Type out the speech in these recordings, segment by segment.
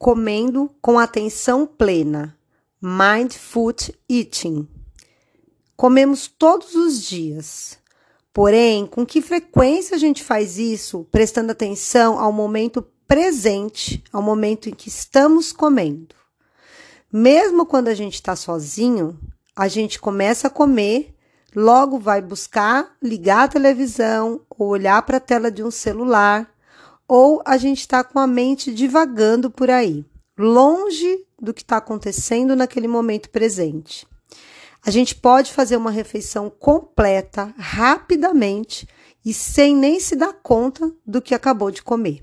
comendo com atenção plena, mindful eating. Comemos todos os dias. Porém, com que frequência a gente faz isso, prestando atenção ao momento presente, ao momento em que estamos comendo? Mesmo quando a gente está sozinho, a gente começa a comer, logo vai buscar ligar a televisão ou olhar para a tela de um celular, ou a gente está com a mente divagando por aí, longe do que está acontecendo naquele momento presente. A gente pode fazer uma refeição completa rapidamente e sem nem se dar conta do que acabou de comer.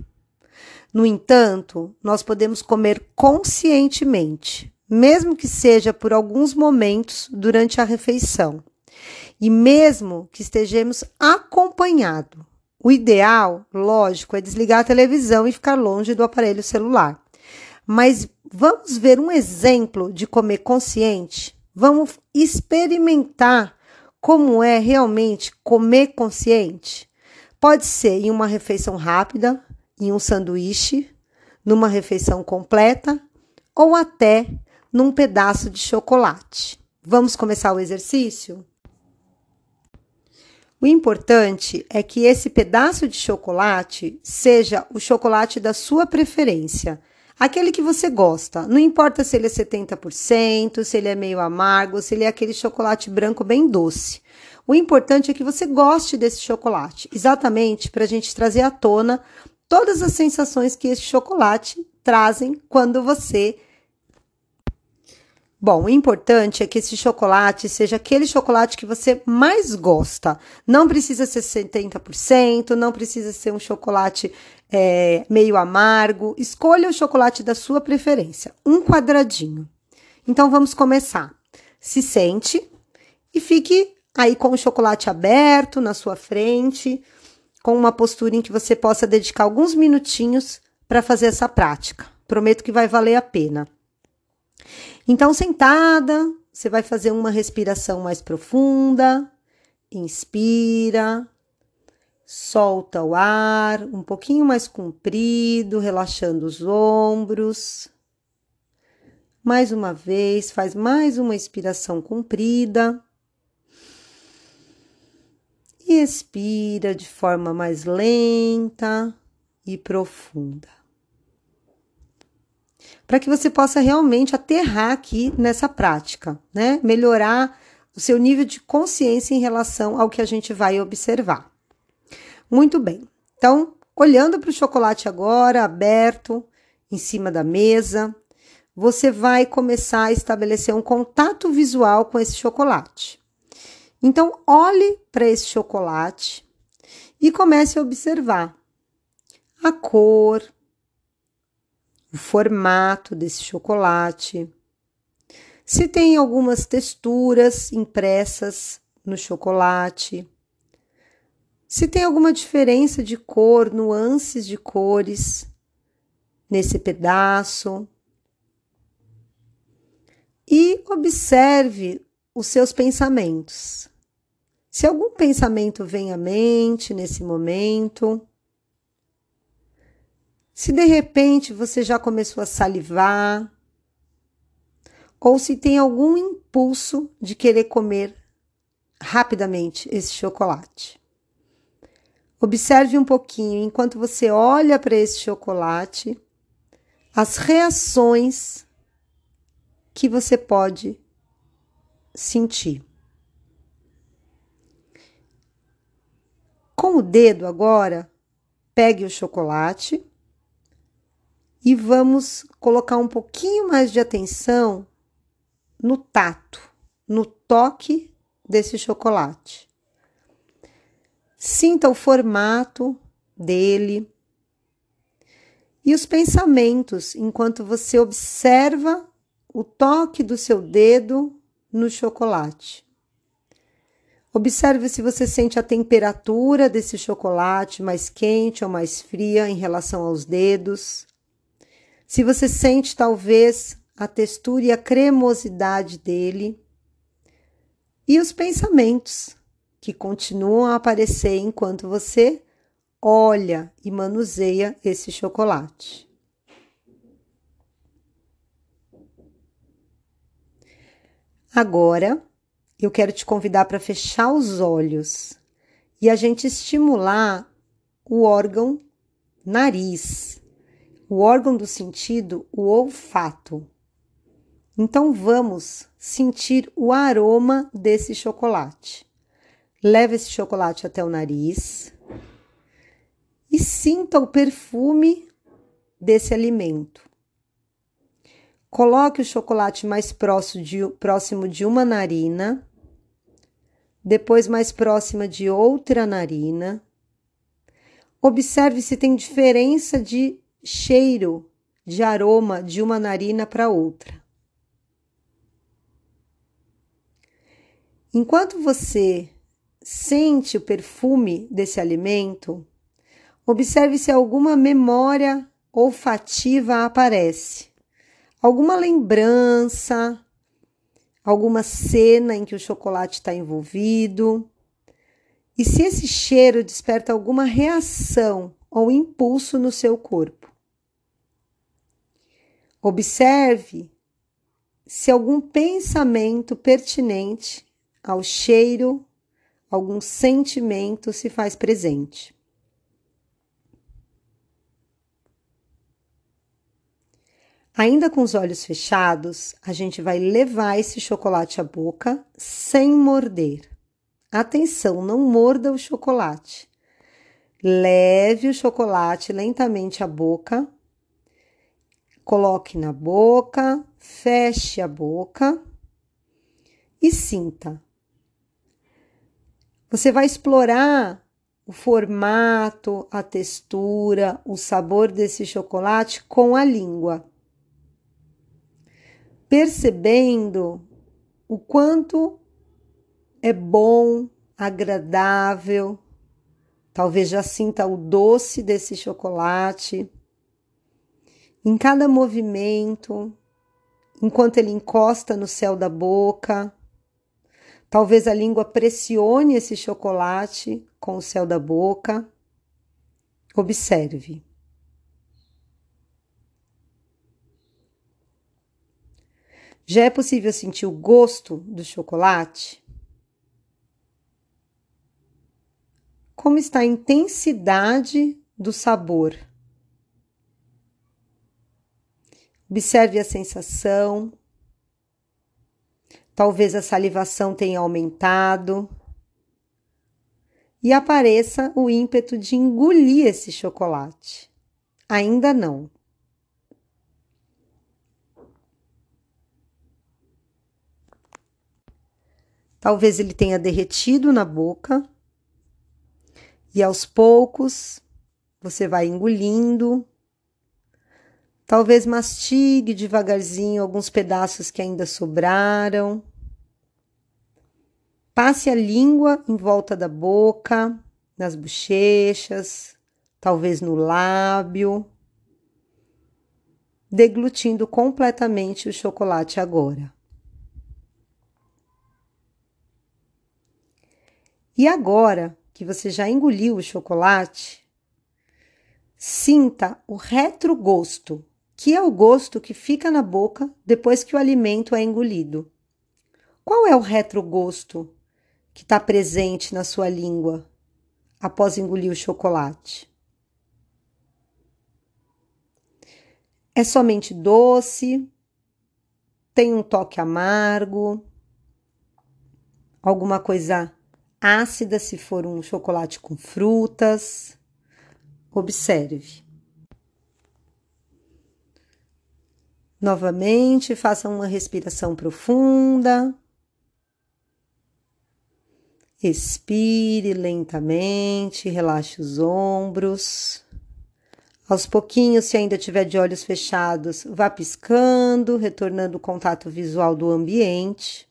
No entanto, nós podemos comer conscientemente, mesmo que seja por alguns momentos durante a refeição. E mesmo que estejamos acompanhado. O ideal, lógico, é desligar a televisão e ficar longe do aparelho celular. Mas vamos ver um exemplo de comer consciente? Vamos experimentar como é realmente comer consciente? Pode ser em uma refeição rápida, em um sanduíche, numa refeição completa ou até num pedaço de chocolate. Vamos começar o exercício? O importante é que esse pedaço de chocolate seja o chocolate da sua preferência, aquele que você gosta. Não importa se ele é 70%, se ele é meio amargo, se ele é aquele chocolate branco bem doce. O importante é que você goste desse chocolate, exatamente para a gente trazer à tona todas as sensações que esse chocolate trazem quando você Bom, o importante é que esse chocolate seja aquele chocolate que você mais gosta. Não precisa ser 70%, não precisa ser um chocolate é, meio amargo. Escolha o chocolate da sua preferência, um quadradinho. Então vamos começar. Se sente e fique aí com o chocolate aberto na sua frente, com uma postura em que você possa dedicar alguns minutinhos para fazer essa prática. Prometo que vai valer a pena. Então, sentada, você vai fazer uma respiração mais profunda. Inspira, solta o ar, um pouquinho mais comprido, relaxando os ombros. Mais uma vez, faz mais uma expiração comprida. E expira de forma mais lenta e profunda para que você possa realmente aterrar aqui nessa prática, né? Melhorar o seu nível de consciência em relação ao que a gente vai observar. Muito bem. Então, olhando para o chocolate agora, aberto, em cima da mesa, você vai começar a estabelecer um contato visual com esse chocolate. Então, olhe para esse chocolate e comece a observar a cor, o formato desse chocolate, se tem algumas texturas impressas no chocolate, se tem alguma diferença de cor, nuances de cores nesse pedaço. E observe os seus pensamentos. Se algum pensamento vem à mente nesse momento, se de repente você já começou a salivar, ou se tem algum impulso de querer comer rapidamente esse chocolate. Observe um pouquinho enquanto você olha para esse chocolate, as reações que você pode sentir. Com o dedo agora, pegue o chocolate e vamos colocar um pouquinho mais de atenção no tato, no toque desse chocolate. Sinta o formato dele e os pensamentos enquanto você observa o toque do seu dedo no chocolate. Observe se você sente a temperatura desse chocolate mais quente ou mais fria em relação aos dedos. Se você sente talvez a textura e a cremosidade dele, e os pensamentos que continuam a aparecer enquanto você olha e manuseia esse chocolate. Agora, eu quero te convidar para fechar os olhos e a gente estimular o órgão nariz o órgão do sentido, o olfato. Então vamos sentir o aroma desse chocolate. Leve esse chocolate até o nariz e sinta o perfume desse alimento. Coloque o chocolate mais próximo de, próximo de uma narina, depois mais próxima de outra narina. Observe se tem diferença de cheiro, de aroma de uma narina para outra. Enquanto você sente o perfume desse alimento, observe se alguma memória olfativa aparece. Alguma lembrança, alguma cena em que o chocolate está envolvido. E se esse cheiro desperta alguma reação ou impulso no seu corpo. Observe se algum pensamento pertinente ao cheiro, algum sentimento se faz presente. Ainda com os olhos fechados, a gente vai levar esse chocolate à boca sem morder. Atenção, não morda o chocolate. Leve o chocolate lentamente à boca. Coloque na boca, feche a boca e sinta. Você vai explorar o formato, a textura, o sabor desse chocolate com a língua, percebendo o quanto é bom, agradável. Talvez já sinta o doce desse chocolate. Em cada movimento, enquanto ele encosta no céu da boca, Talvez a língua pressione esse chocolate com o céu da boca. Observe. Já é possível sentir o gosto do chocolate? Como está a intensidade do sabor? Observe a sensação, talvez a salivação tenha aumentado e apareça o ímpeto de engolir esse chocolate. Ainda não. Talvez ele tenha derretido na boca e aos poucos você vai engolindo. Talvez mastigue devagarzinho alguns pedaços que ainda sobraram. Passe a língua em volta da boca, nas bochechas, talvez no lábio, deglutindo completamente o chocolate agora. E agora que você já engoliu o chocolate, sinta o retrogosto que é o gosto que fica na boca depois que o alimento é engolido. Qual é o retrogosto que está presente na sua língua após engolir o chocolate? É somente doce? Tem um toque amargo? Alguma coisa ácida se for um chocolate com frutas? Observe. Novamente, faça uma respiração profunda. Expire lentamente, relaxe os ombros. Aos pouquinhos, se ainda tiver de olhos fechados, vá piscando, retornando o contato visual do ambiente.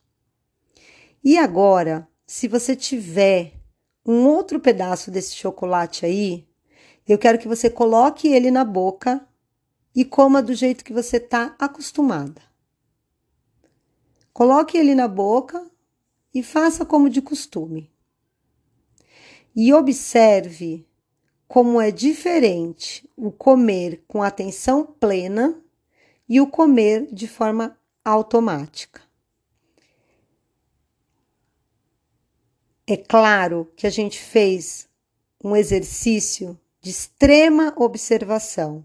E agora, se você tiver um outro pedaço desse chocolate aí, eu quero que você coloque ele na boca e coma do jeito que você está acostumada. Coloque ele na boca e faça como de costume. E observe como é diferente o comer com atenção plena e o comer de forma automática. É claro que a gente fez um exercício de extrema observação.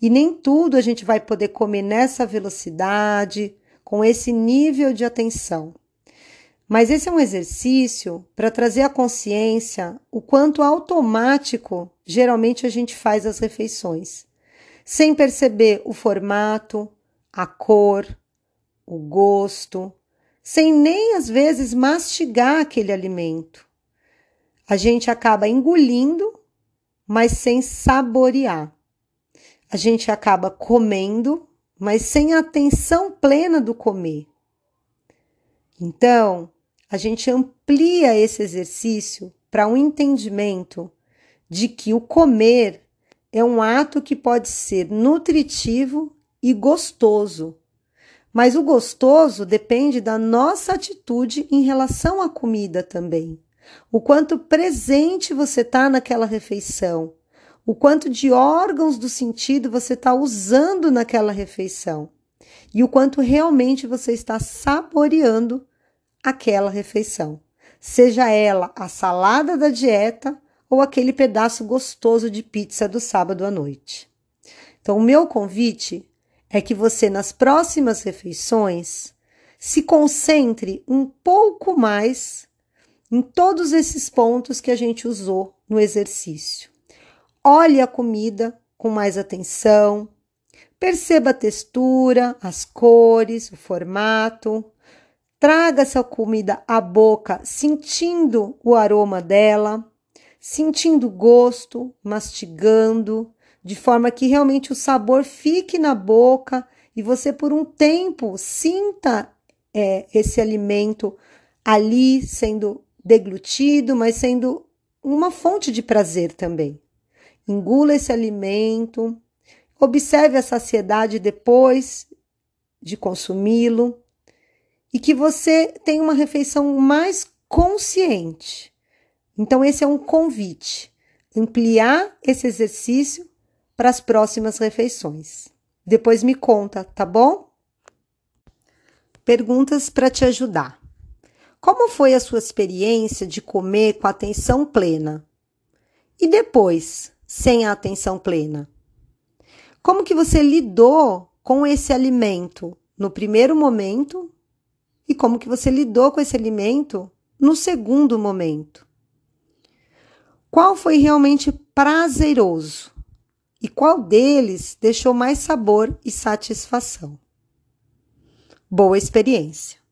E nem tudo a gente vai poder comer nessa velocidade, com esse nível de atenção. Mas esse é um exercício para trazer à consciência o quanto automático geralmente a gente faz as refeições, sem perceber o formato, a cor, o gosto, sem nem às vezes mastigar aquele alimento. A gente acaba engolindo, mas sem saborear. A gente acaba comendo, mas sem a atenção plena do comer. Então, a gente amplia esse exercício para um entendimento de que o comer é um ato que pode ser nutritivo e gostoso. Mas o gostoso depende da nossa atitude em relação à comida também. O quanto presente você está naquela refeição, o quanto de órgãos do sentido você está usando naquela refeição e o quanto realmente você está saboreando aquela refeição, seja ela a salada da dieta ou aquele pedaço gostoso de pizza do sábado à noite. Então, o meu convite é que você, nas próximas refeições, se concentre um pouco mais em todos esses pontos que a gente usou no exercício. Olhe a comida com mais atenção, perceba a textura, as cores, o formato, Traga essa comida à boca, sentindo o aroma dela, sentindo o gosto, mastigando, de forma que realmente o sabor fique na boca e você, por um tempo, sinta é, esse alimento ali sendo deglutido, mas sendo uma fonte de prazer também. Engula esse alimento, observe a saciedade depois de consumi-lo e que você tenha uma refeição mais consciente. Então, esse é um convite. Ampliar esse exercício para as próximas refeições. Depois me conta, tá bom? Perguntas para te ajudar. Como foi a sua experiência de comer com atenção plena? E depois, sem a atenção plena? Como que você lidou com esse alimento no primeiro momento e como que você lidou com esse alimento no segundo momento. Qual foi realmente prazeroso e qual deles deixou mais sabor e satisfação? Boa experiência!